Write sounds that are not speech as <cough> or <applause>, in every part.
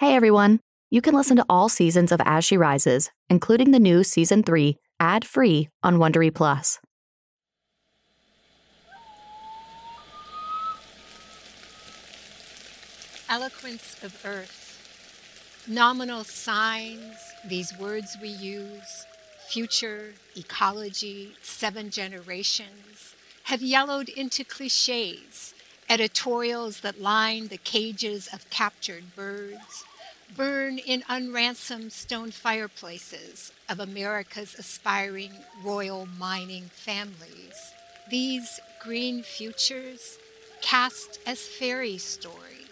Hey everyone! You can listen to all seasons of As She Rises, including the new season 3, ad-free on Wondery Plus. Eloquence of Earth. Nominal signs, these words we use, future, ecology, seven generations, have yellowed into cliches, editorials that line the cages of captured birds, burn in unransomed stone fireplaces of America's aspiring royal mining families. These green futures cast as fairy story,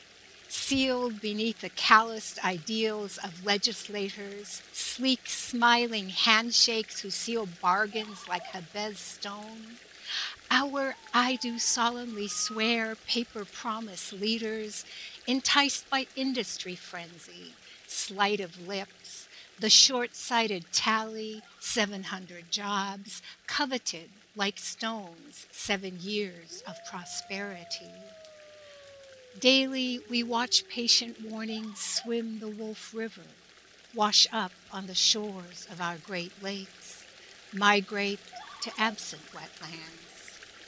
sealed beneath the calloused ideals of legislators, sleek, smiling handshakes who seal bargains like Jabez stone. Our I do solemnly swear paper promise leaders enticed by industry frenzy, sleight of lips, the short sighted tally, 700 jobs, coveted like stones, seven years of prosperity. Daily, we watch patient warnings swim the Wolf River, wash up on the shores of our Great Lakes, migrate to absent wetlands,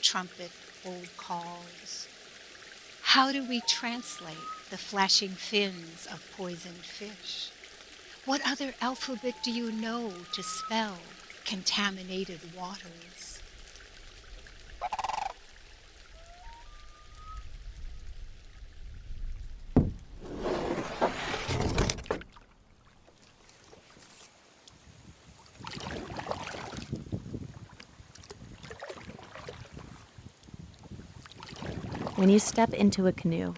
trumpet old calls. How do we translate the flashing fins of poisoned fish? What other alphabet do you know to spell contaminated waters? When you step into a canoe,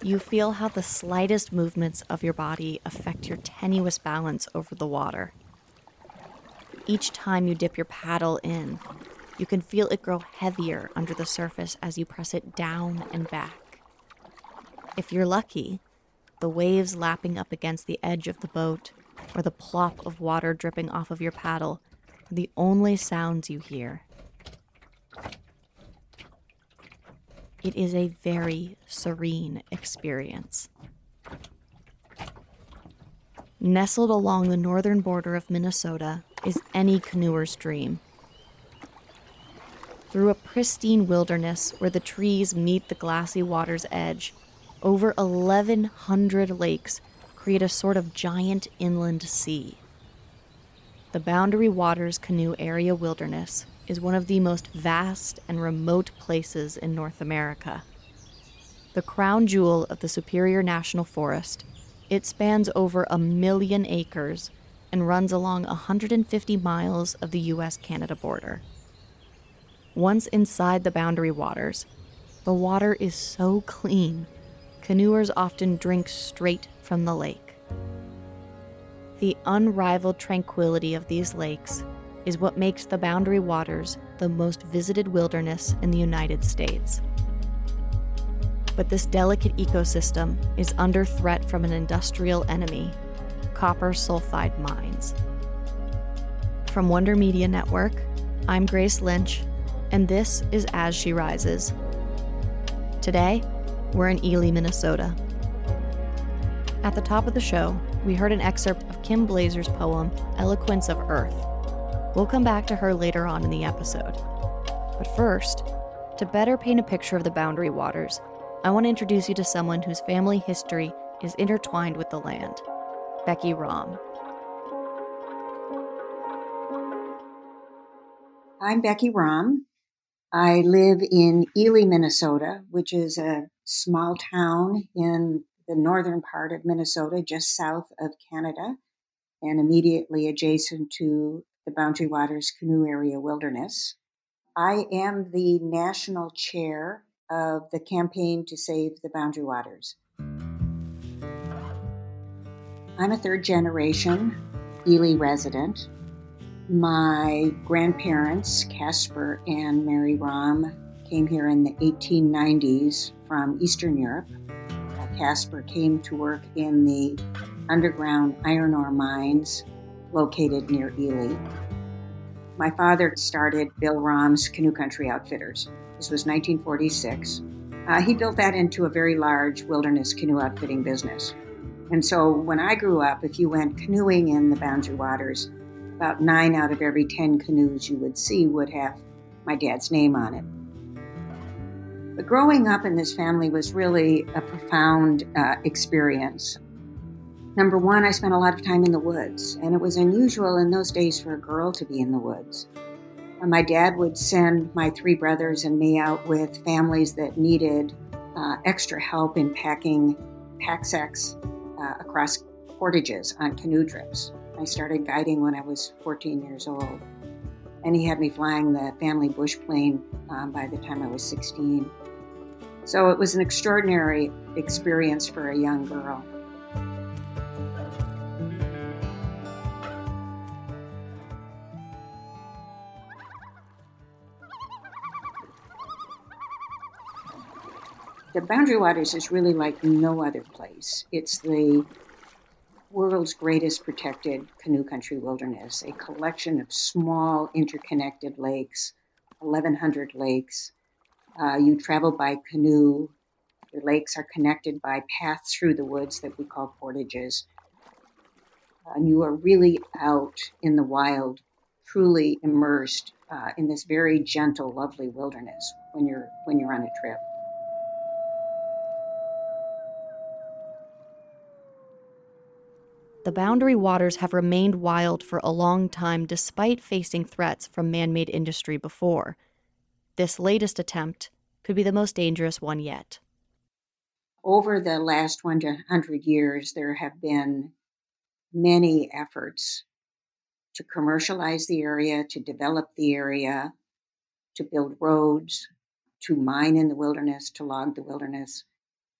you feel how the slightest movements of your body affect your tenuous balance over the water. Each time you dip your paddle in, you can feel it grow heavier under the surface as you press it down and back. If you're lucky, the waves lapping up against the edge of the boat or the plop of water dripping off of your paddle are the only sounds you hear. It is a very serene experience. Nestled along the northern border of Minnesota is any canoeer's dream. Through a pristine wilderness where the trees meet the glassy water's edge, over 1,100 lakes create a sort of giant inland sea. The Boundary Waters Canoe Area Wilderness is one of the most vast and remote places in North America. The crown jewel of the Superior National Forest, it spans over a million acres and runs along 150 miles of the US Canada border. Once inside the boundary waters, the water is so clean, canoers often drink straight from the lake. The unrivaled tranquility of these lakes is what makes the Boundary Waters the most visited wilderness in the United States. But this delicate ecosystem is under threat from an industrial enemy copper sulfide mines. From Wonder Media Network, I'm Grace Lynch, and this is As She Rises. Today, we're in Ely, Minnesota. At the top of the show, we heard an excerpt of Kim Blaeser's poem, Eloquence of Earth We'll come back to her later on in the episode. But first, to better paint a picture of the Boundary Waters, I want to introduce you to someone whose family history is intertwined with the land Becky Rom. I'm Becky Rom. I live in Ely, Minnesota, which is a small town in the northern part of Minnesota, just south of Canada, and immediately adjacent to the Boundary Waters Canoe Area Wilderness. I am the national chair of the campaign to save the Boundary Waters. I'm a third generation Ely resident. My grandparents, Casper and Mary Rom, came here in the 1890s from Eastern Europe. Casper came to work in the underground iron ore mines located near Ely. My father started Bill Rom's Canoe Country Outfitters. This was 1946. Uh, he built that into a very large wilderness canoe outfitting business. And so when I grew up, if you went canoeing in the Boundary Waters, about nine out of every 10 canoes you would see would have my dad's name on it. But growing up in this family was really a profound uh, experience. Number one, I spent a lot of time in the woods, and it was unusual in those days for a girl to be in the woods. Uh, my dad would send my three brothers and me out with families that needed uh, extra help in packing pack sacks uh, across portages on canoe trips. I started guiding when I was 14 years old, and he had me flying the family bush plane um, by the time I was 16. So it was an extraordinary experience for a young girl. The Boundary Waters is really like no other place. It's the world's greatest protected canoe country wilderness, a collection of small interconnected lakes, 1,100 lakes, uh, you travel by canoe. The lakes are connected by paths through the woods that we call portages. And you are really out in the wild, truly immersed uh, in this very gentle, lovely wilderness when you're when you're on a trip. The boundary waters have remained wild for a long time despite facing threats from man made industry before. This latest attempt could be the most dangerous one yet. Over the last 100 years, there have been many efforts to commercialize the area, to develop the area, to build roads, to mine in the wilderness, to log the wilderness.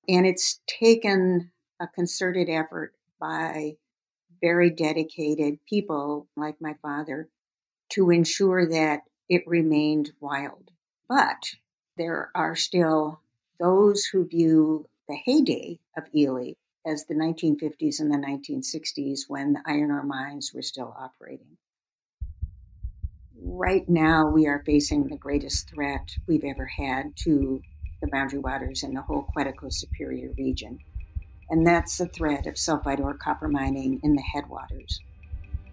And it's taken a concerted effort by very dedicated people like my father to ensure that it remained wild. But there are still those who view the heyday of Ely as the 1950s and the 1960s when the iron ore mines were still operating. Right now, we are facing the greatest threat we've ever had to the boundary waters in the whole Quetico Superior region, and that's the threat of sulfide ore copper mining in the headwaters.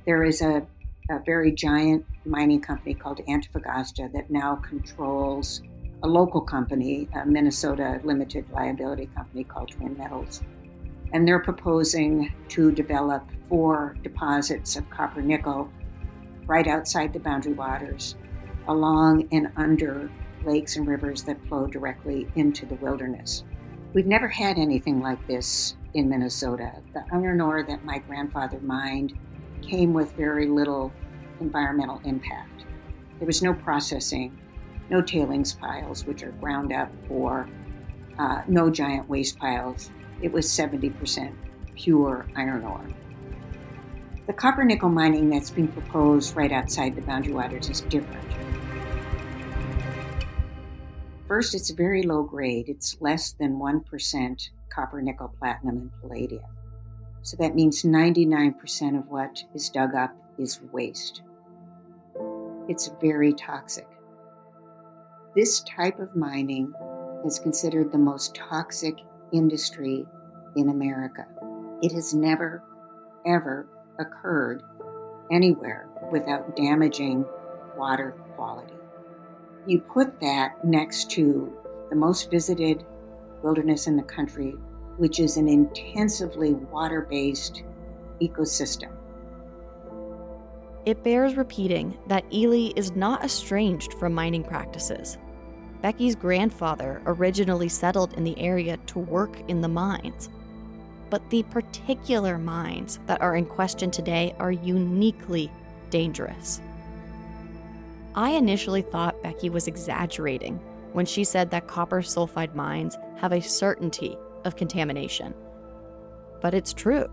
There is a a very giant mining company called Antofagasta that now controls a local company, a Minnesota limited liability company called Twin Metals. And they're proposing to develop four deposits of copper nickel right outside the boundary waters, along and under lakes and rivers that flow directly into the wilderness. We've never had anything like this in Minnesota. The iron ore that my grandfather mined came with very little environmental impact. There was no processing, no tailings piles, which are ground up, or uh, no giant waste piles. It was 70% pure iron ore. The copper nickel mining that's being proposed right outside the Boundary Waters is different. First, it's very low grade, it's less than 1% copper, nickel, platinum, and palladium. So that means 99% of what is dug up is waste. It's very toxic. This type of mining is considered the most toxic industry in America. It has never, ever occurred anywhere without damaging water quality. You put that next to the most visited wilderness in the country which is an intensively water based ecosystem. It bears repeating that Ely is not estranged from mining practices. Becky's grandfather originally settled in the area to work in the mines. But the particular mines that are in question today are uniquely dangerous. I initially thought Becky was exaggerating when she said that copper sulfide mines have a certainty of contamination. But it's true.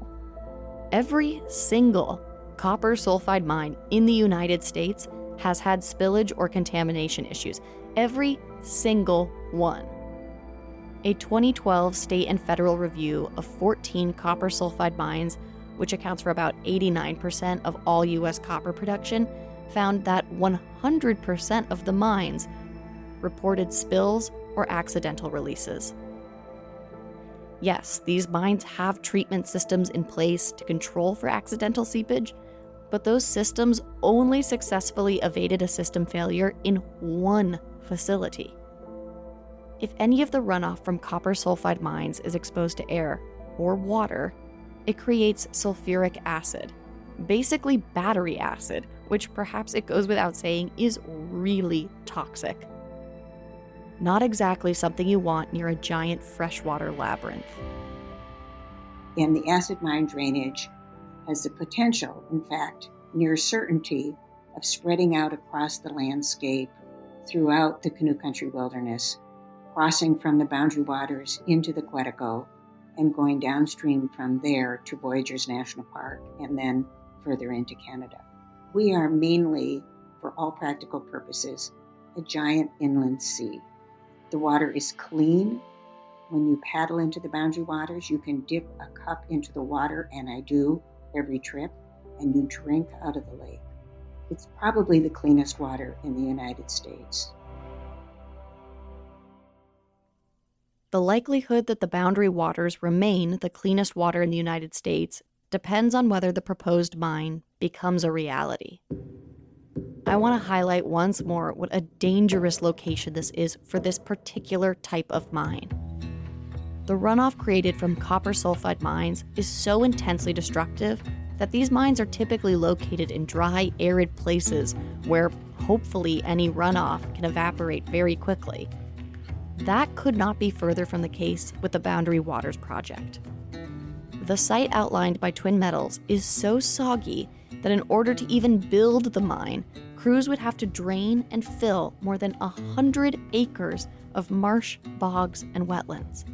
Every single copper sulfide mine in the United States has had spillage or contamination issues. Every single one. A 2012 state and federal review of 14 copper sulfide mines, which accounts for about 89% of all U.S. copper production, found that 100% of the mines reported spills or accidental releases. Yes, these mines have treatment systems in place to control for accidental seepage, but those systems only successfully evaded a system failure in one facility. If any of the runoff from copper sulfide mines is exposed to air or water, it creates sulfuric acid, basically battery acid, which perhaps it goes without saying is really toxic. Not exactly something you want near a giant freshwater labyrinth. And the acid mine drainage has the potential, in fact, near certainty, of spreading out across the landscape throughout the Canoe Country Wilderness, crossing from the boundary waters into the Quetico and going downstream from there to Voyageurs National Park and then further into Canada. We are mainly, for all practical purposes, a giant inland sea. The water is clean. When you paddle into the boundary waters, you can dip a cup into the water, and I do every trip, and you drink out of the lake. It's probably the cleanest water in the United States. The likelihood that the boundary waters remain the cleanest water in the United States depends on whether the proposed mine becomes a reality. I want to highlight once more what a dangerous location this is for this particular type of mine. The runoff created from copper sulfide mines is so intensely destructive that these mines are typically located in dry, arid places where hopefully any runoff can evaporate very quickly. That could not be further from the case with the Boundary Waters project. The site outlined by Twin Metals is so soggy that in order to even build the mine, crews would have to drain and fill more than 100 acres of marsh, bogs, and wetlands,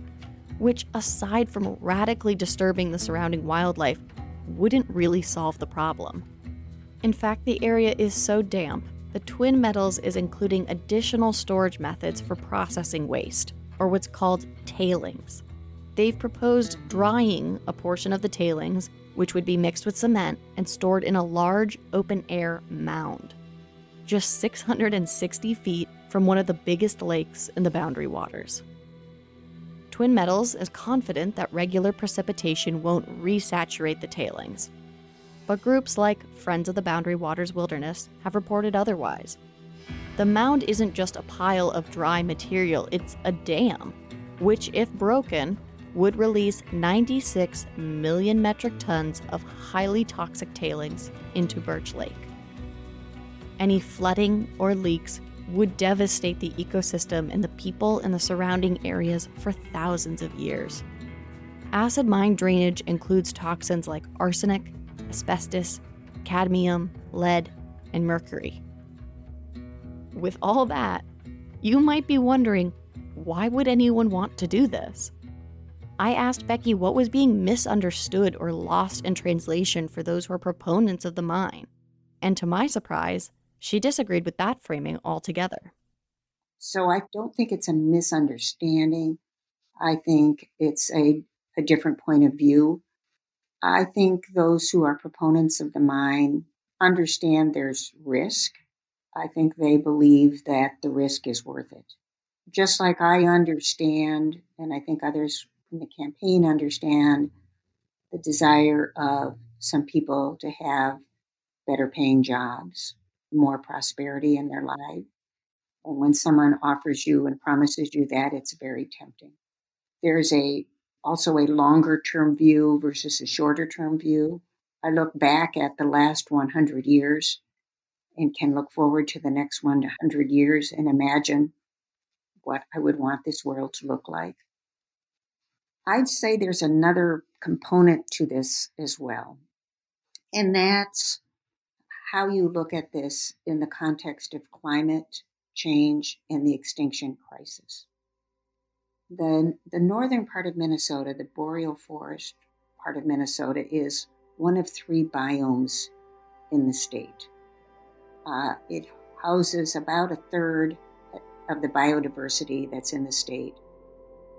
which, aside from radically disturbing the surrounding wildlife, wouldn't really solve the problem. In fact, the area is so damp the Twin Metals is including additional storage methods for processing waste, or what's called tailings. They've proposed drying a portion of the tailings, which would be mixed with cement and stored in a large open air mound, just 660 feet from one of the biggest lakes in the Boundary Waters. Twin Metals is confident that regular precipitation won't resaturate the tailings, but groups like Friends of the Boundary Waters Wilderness have reported otherwise. The mound isn't just a pile of dry material, it's a dam, which, if broken, would release 96 million metric tons of highly toxic tailings into Birch Lake. Any flooding or leaks would devastate the ecosystem and the people in the surrounding areas for thousands of years. Acid mine drainage includes toxins like arsenic, asbestos, cadmium, lead, and mercury. With all that, you might be wondering why would anyone want to do this? I asked Becky what was being misunderstood or lost in translation for those who are proponents of the mine. And to my surprise, she disagreed with that framing altogether. So I don't think it's a misunderstanding. I think it's a, a different point of view. I think those who are proponents of the mine understand there's risk. I think they believe that the risk is worth it. Just like I understand, and I think others the campaign understand, the desire of some people to have better paying jobs, more prosperity in their life. And when someone offers you and promises you that, it's very tempting. There's a also a longer term view versus a shorter term view. I look back at the last 100 years and can look forward to the next 100 years and imagine what I would want this world to look like. I'd say there's another component to this as well, and that's how you look at this in the context of climate change and the extinction crisis. The, the northern part of Minnesota, the boreal forest part of Minnesota, is one of three biomes in the state. Uh, it houses about a third of the biodiversity that's in the state,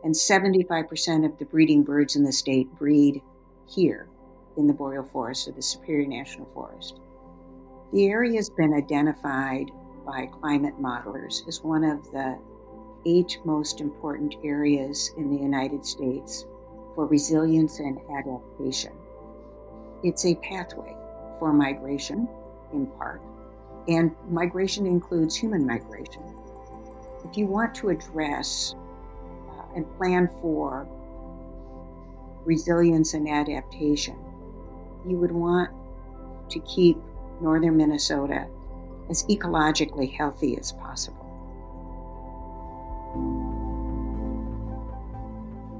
and 75% of the breeding birds in the state breed here in the boreal forest or the Superior National Forest. The area has been identified by climate modelers as one of the eight most important areas in the United States for resilience and adaptation. It's a pathway for migration, in part, and migration includes human migration. If you want to address and plan for resilience and adaptation, you would want to keep northern Minnesota as ecologically healthy as possible.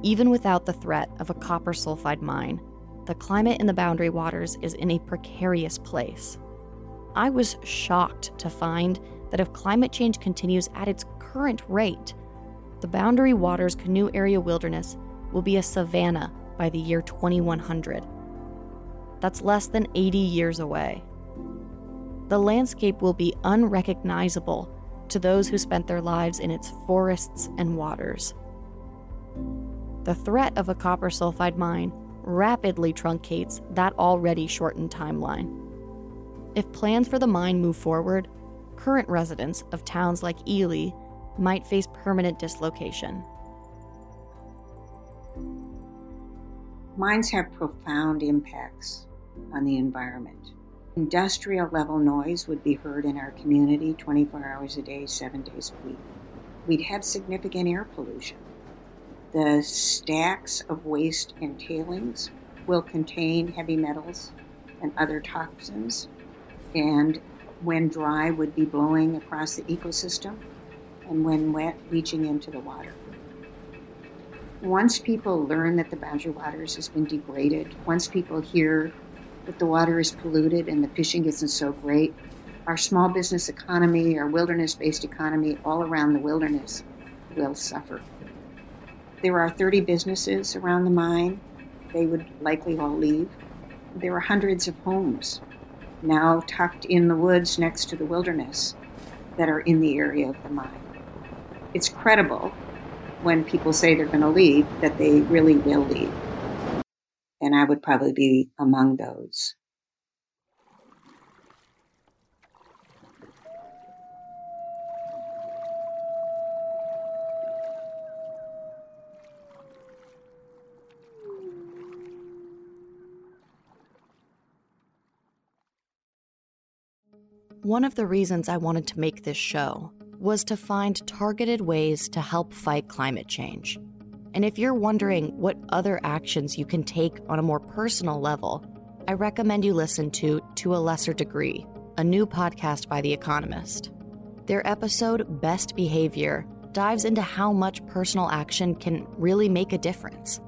Even without the threat of a copper sulfide mine, the climate in the Boundary Waters is in a precarious place. I was shocked to find that if climate change continues at its current rate, the Boundary Waters Canoe Area Wilderness will be a savanna by the year 2100. That's less than 80 years away. The landscape will be unrecognizable to those who spent their lives in its forests and waters. The threat of a copper sulfide mine rapidly truncates that already shortened timeline. If plans for the mine move forward, current residents of towns like Ely might face permanent dislocation. Mines have profound impacts on the environment. Industrial level noise would be heard in our community 24 hours a day, seven days a week. We'd have significant air pollution. The stacks of waste and tailings will contain heavy metals and other toxins, and when dry, would be blowing across the ecosystem, and when wet, leaching into the water. Once people learn that the boundary waters has been degraded, once people hear that the water is polluted and the fishing isn't so great, our small business economy, our wilderness based economy all around the wilderness will suffer. There are 30 businesses around the mine. They would likely all leave. There are hundreds of homes now tucked in the woods next to the wilderness that are in the area of the mine. It's credible when people say they're going to leave that they really will leave and I would probably be among those. One of the reasons I wanted to make this show was to find targeted ways to help fight climate change. And if you're wondering what other actions you can take on a more personal level, I recommend you listen to To a Lesser Degree, a new podcast by The Economist. Their episode, Best Behavior, dives into how much personal action can really make a difference.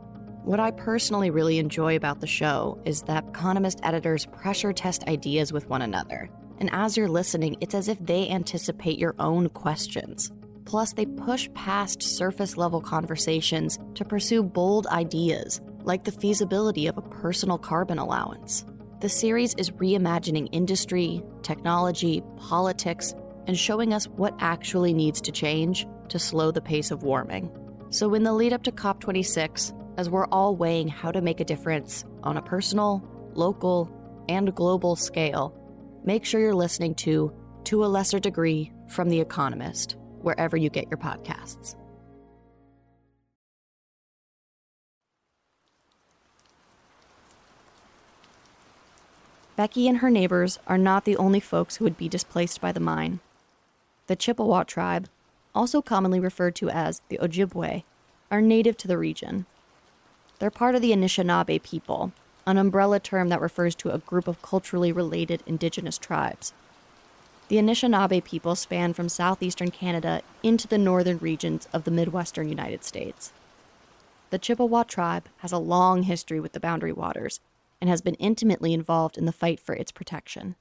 What I personally really enjoy about the show is that Economist editors pressure test ideas with one another. And as you're listening, it's as if they anticipate your own questions. Plus, they push past surface level conversations to pursue bold ideas, like the feasibility of a personal carbon allowance. The series is reimagining industry, technology, politics, and showing us what actually needs to change to slow the pace of warming. So, in the lead up to COP26, as we're all weighing how to make a difference on a personal, local, and global scale, make sure you're listening to To a Lesser Degree from The Economist wherever you get your podcasts. Becky and her neighbors are not the only folks who would be displaced by the mine. The Chippewa tribe, also commonly referred to as the Ojibwe, are native to the region. They're part of the Anishinaabe people, an umbrella term that refers to a group of culturally related indigenous tribes. The Anishinaabe people span from southeastern Canada into the northern regions of the midwestern United States. The Chippewa tribe has a long history with the Boundary Waters and has been intimately involved in the fight for its protection.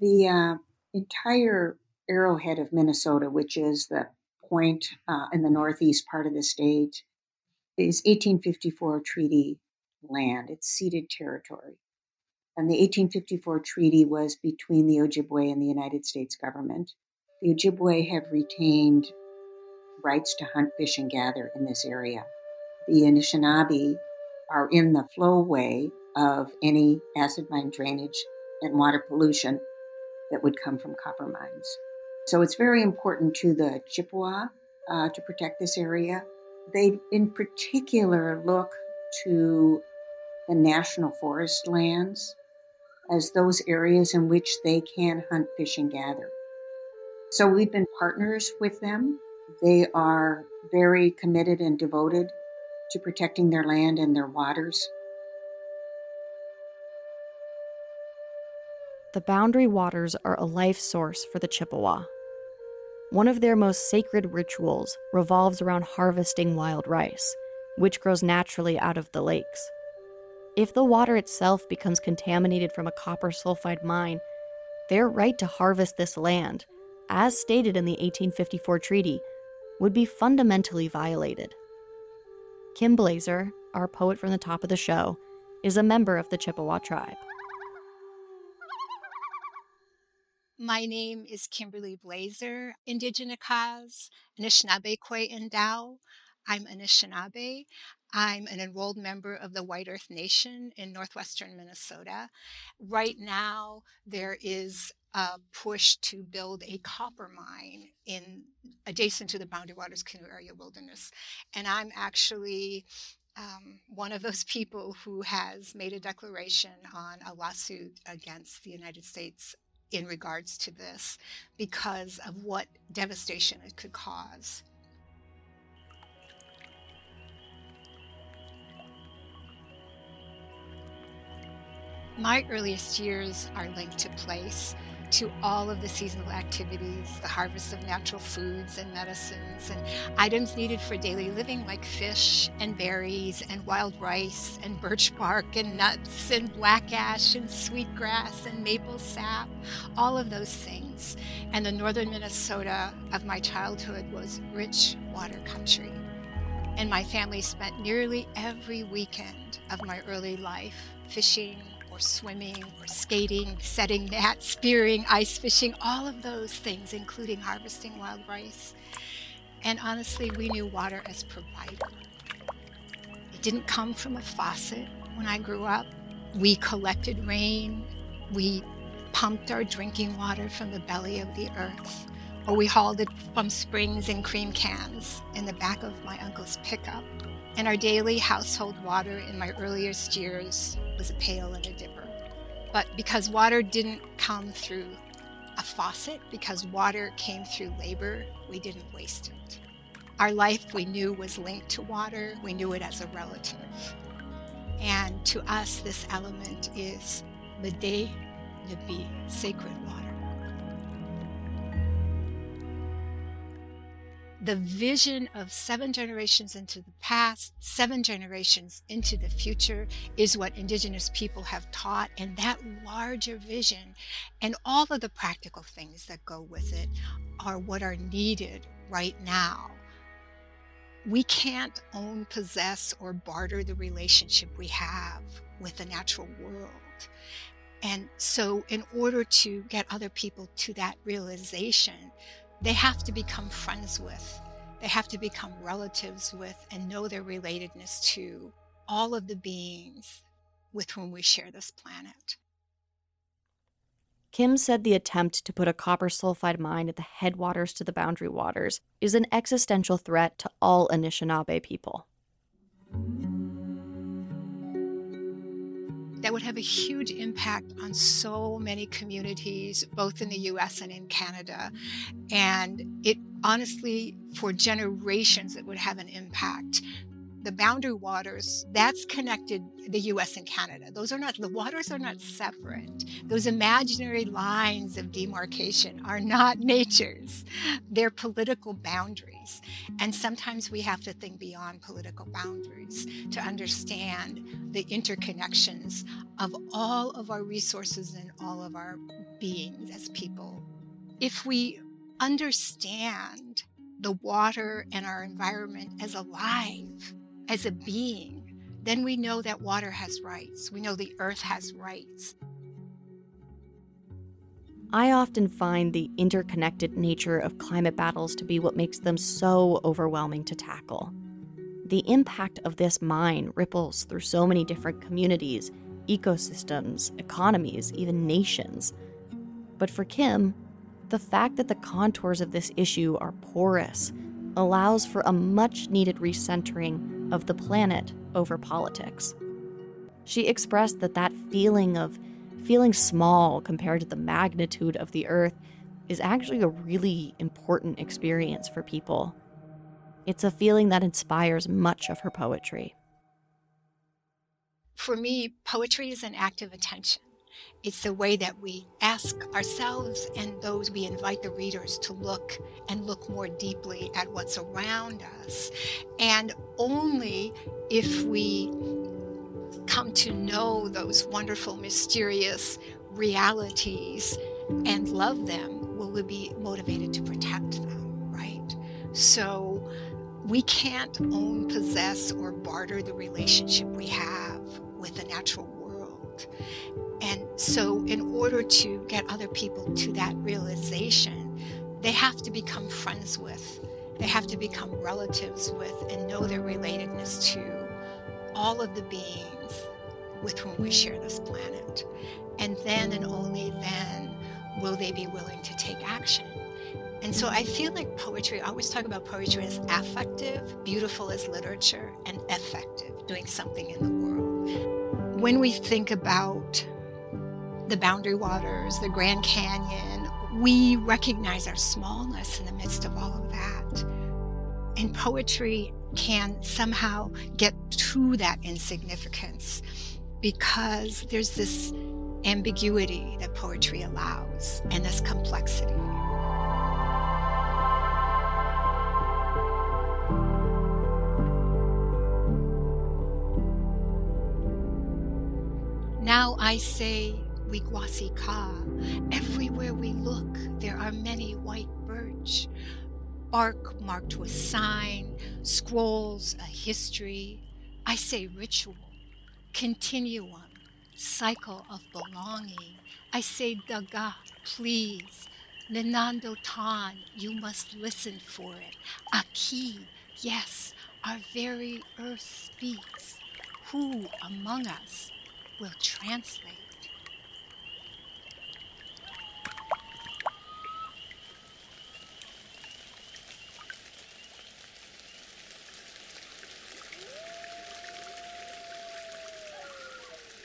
The uh, entire arrowhead of Minnesota, which is the point uh, in the northeast part of the state, is 1854 treaty land. It's ceded territory. And the 1854 treaty was between the Ojibwe and the United States government. The Ojibwe have retained rights to hunt, fish, and gather in this area. The Anishinaabe are in the flowway of any acid mine drainage and water pollution that would come from copper mines. So it's very important to the Chippewa uh, to protect this area. They, in particular, look to the national forest lands as those areas in which they can hunt, fish, and gather. So we've been partners with them. They are very committed and devoted to protecting their land and their waters. The boundary waters are a life source for the Chippewa. One of their most sacred rituals revolves around harvesting wild rice, which grows naturally out of the lakes. If the water itself becomes contaminated from a copper sulfide mine, their right to harvest this land, as stated in the 1854 treaty, would be fundamentally violated. Kim Blaeser, our poet from the top of the show, is a member of the Chippewa tribe. My name is Kimberly Blaeser, Indigenous, Anishinaabe Kwe Endau. I'm Anishinaabe. I'm an enrolled member of the White Earth Nation in northwestern Minnesota. Right now, there is a push to build a copper mine in adjacent to the Boundary Waters Canoe Area Wilderness, and I'm actually um, one of those <laughs> people who has made a declaration on a lawsuit against the United States in regards to this because of what devastation it could cause. My earliest years are linked to place to all of the seasonal activities, the harvest of natural foods and medicines, and items needed for daily living like fish and berries and wild rice and birch bark and nuts and black ash and sweet grass and maple sap, all of those things. And the northern Minnesota of my childhood was rich water country. And my family spent nearly every weekend of my early life fishing, or swimming or skating, setting nets, spearing, ice fishing, all of those things, including harvesting wild rice. And honestly, we knew water as provider. It didn't come from a faucet when I grew up. We collected rain, we pumped our drinking water from the belly of the earth, or we hauled it from springs in cream cans in the back of my uncle's pickup. And our daily household water in my earliest years was a pail and a dipper. But because water didn't come through a faucet, because water came through labor, we didn't waste it. Our life we knew was linked to water, we knew it as a relative. And to us, this element is day be sacred water. The vision of seven generations into the past, seven generations into the future is what Indigenous people have taught. And that larger vision and all of the practical things that go with it are what are needed right now. We can't own, possess, or barter the relationship we have with the natural world. And so, in order to get other people to that realization, they have to become friends with, they have to become relatives with, and know their relatedness to all of the beings with whom we share this planet. Kim said the attempt to put a copper sulfide mine at the headwaters to the boundary waters is an existential threat to all Anishinaabe people. That would have a huge impact on so many communities, both in the US and in Canada. And it honestly, for generations, it would have an impact the boundary waters, that's connected the US and Canada. Those are not, the waters are not separate. Those imaginary lines of demarcation are not <laughs> nature's, they're political boundaries. And sometimes we have to think beyond political boundaries to understand the interconnections of all of our resources and all of our beings as people. If we understand the water and our environment as alive, as a mm. being, then we know that water has rights. We know the earth has rights. I often find the interconnected nature of climate battles to be what makes them so overwhelming to tackle. The impact of this mine ripples through so many different communities, ecosystems, economies, even nations. But for Kim, the fact that the contours of this issue are porous allows for a much needed recentering of the planet over politics. She expressed that that feeling of feeling small compared to the magnitude of the Earth is actually a really important experience for people. It's a feeling that inspires much of her poetry. For me, poetry is an act of attention. It's the way that we ask ourselves and those we invite the readers to look and look more deeply at what's around us. And only if we come to know those wonderful, mysterious realities and love them will we be motivated to protect them, right? So we can't own, possess, or barter the relationship we have with the natural world. And so, in order to get other people to that realization, they have to become friends with, they have to become relatives with, and know their relatedness to all of the beings with whom we share this planet. And then and only then will they be willing to take action. And so I feel like poetry, I always talk about poetry as affective, beautiful as literature, and effective, doing something in the world. When we think about the boundary waters, the Grand Canyon, we recognize our smallness in the midst of all of that. And poetry can somehow get to that insignificance because there's this ambiguity that poetry allows and this complexity. Now I say Wigwasi Ka. Everywhere we look, there are many white birch, bark marked with sign, scrolls, a history. I say ritual, continuum, cycle of belonging. I say Daga, please. Ninando Tan, you must listen for it. Aki, yes, our very earth speaks. Who among us will translate?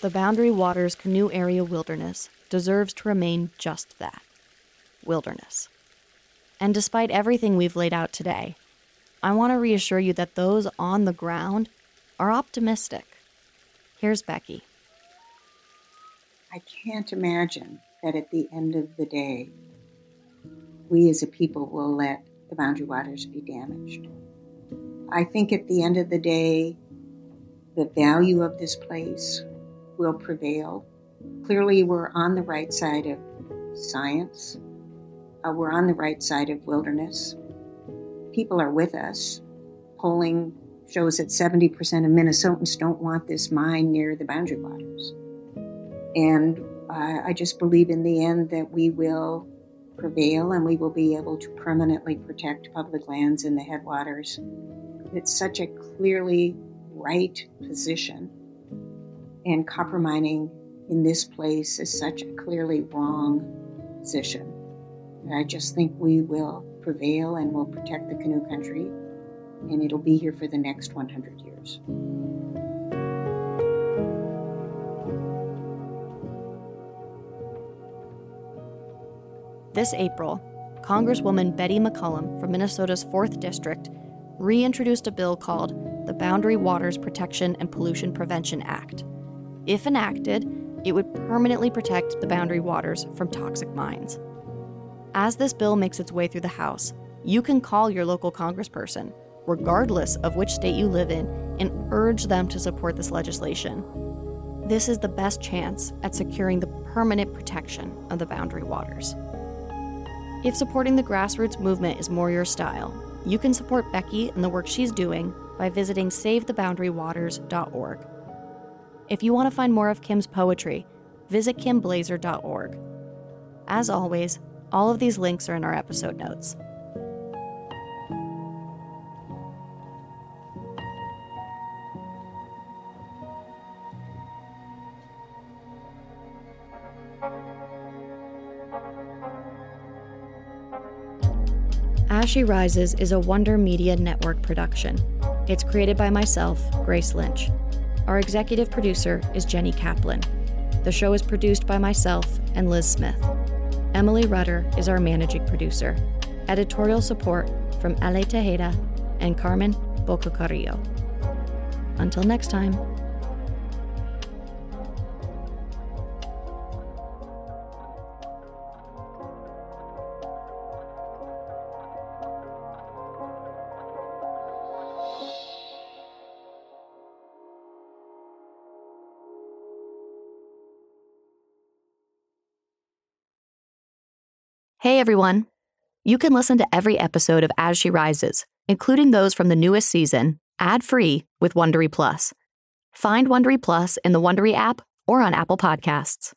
The Boundary Waters Canoe Area Wilderness deserves to remain just that wilderness. And despite everything we've laid out today, I want to reassure you that those on the ground are optimistic. Here's Becky. I can't imagine that at the end of the day, we as a people will let the boundary waters be damaged. I think at the end of the day, the value of this place will prevail. Clearly, we're on the right side of science, uh, we're on the right side of wilderness. People are with us. Polling shows that 70% of Minnesotans don't want this mine near the boundary waters. And uh, I just believe in the end that we will prevail and we will be able to permanently protect public lands in the headwaters. It's such a clearly right position and copper mining in this place is such a clearly wrong position. And I just think we will prevail and will protect the canoe country, and it'll be here for the next 100 years. This April, Congresswoman Betty McCollum from Minnesota's 4th District reintroduced a bill called the Boundary Waters Protection and Pollution Prevention Act. If enacted, it would permanently protect the boundary waters from toxic mines. As this bill makes its way through the House, you can call your local congressperson, regardless of which state you live in, and urge them to support this legislation. This is the best chance at securing the permanent protection of the boundary waters. If supporting the grassroots movement is more your style, you can support Becky and the work she's doing by visiting SaveTheBoundaryWaters.org. If you want to find more of Kim's poetry, visit kimblazer.org. As always, all of these links are in our episode notes. As She Rises is a Wonder Media Network production. It's created by myself, Grace Lynch. Our executive producer is Jenny Kaplan. The show is produced by myself and Liz Smith. Emily Rudder is our managing producer. Editorial support from Ale Tejeda and Carmen Borca-Carrillo. Until next time. Hey everyone! You can listen to every episode of As She Rises, including those from the newest season, ad-free with Wondery Plus. Find Wondery Plus in the Wondery app or on Apple Podcasts.